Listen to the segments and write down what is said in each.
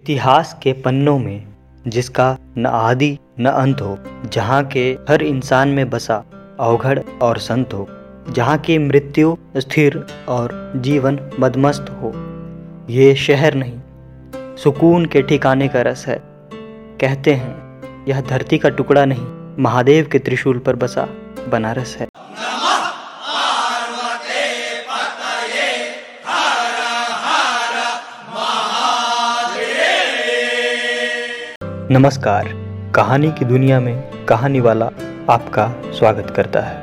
इतिहास के पन्नों में, जिसका न आदि न अंत हो, जहाँ के हर इंसान में बसा अवघड़ और संत हो, जहाँ की मृत्यु स्थिर और जीवन मदमस्त हो, ये शहर नहीं, सुकून के ठिकाने का रस है। कहते हैं, यह धरती का टुकड़ा नहीं, महादेव के त्रिशूल पर बसा बनारस है। नमस्कार। कहानी की दुनिया में कहानी वाला आपका स्वागत करता है।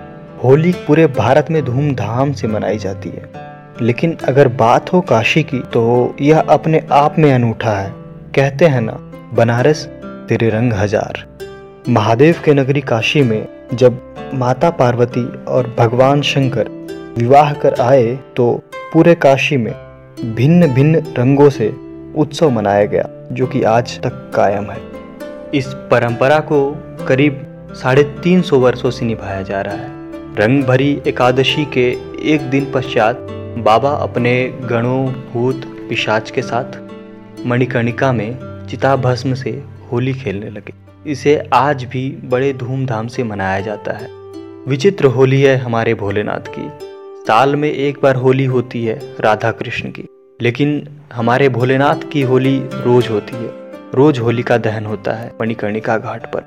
होली पूरे भारत में धूमधाम से मनाई जाती है। लेकिन अगर बात हो काशी की तो यह अपने आप में अनूठा है। कहते हैं ना, बनारस तेरे रंग हज़ार। महादेव के नगरी काशी में जब माता पार्वती और भगवान शंकर विवाह कर आए तो पूरे काशी में भिन्न भिन्न रंगों से उत्सव मनाया गया, जो कि आज तक कायम है। इस परंपरा को करीब साढ़े तीन सौ वर्षों से निभाया जा रहा है। रंग भरी एकादशी के एक दिन पश्चात बाबा अपने गणों, भूत, पिशाच के साथ मणिकर्णिका में चिता भस्म से होली खेलने लगे। इसे आज भी बड़े धूमधाम से मनाया जाता है। विचित्र होली है हमारे भोलेनाथ की। साल में एक बार होली होती है राधा कृष्ण की, लेकिन हमारे भोलेनाथ की होली रोज होती है। रोज होलिका दहन होता है मणिकर्णिका घाट पर।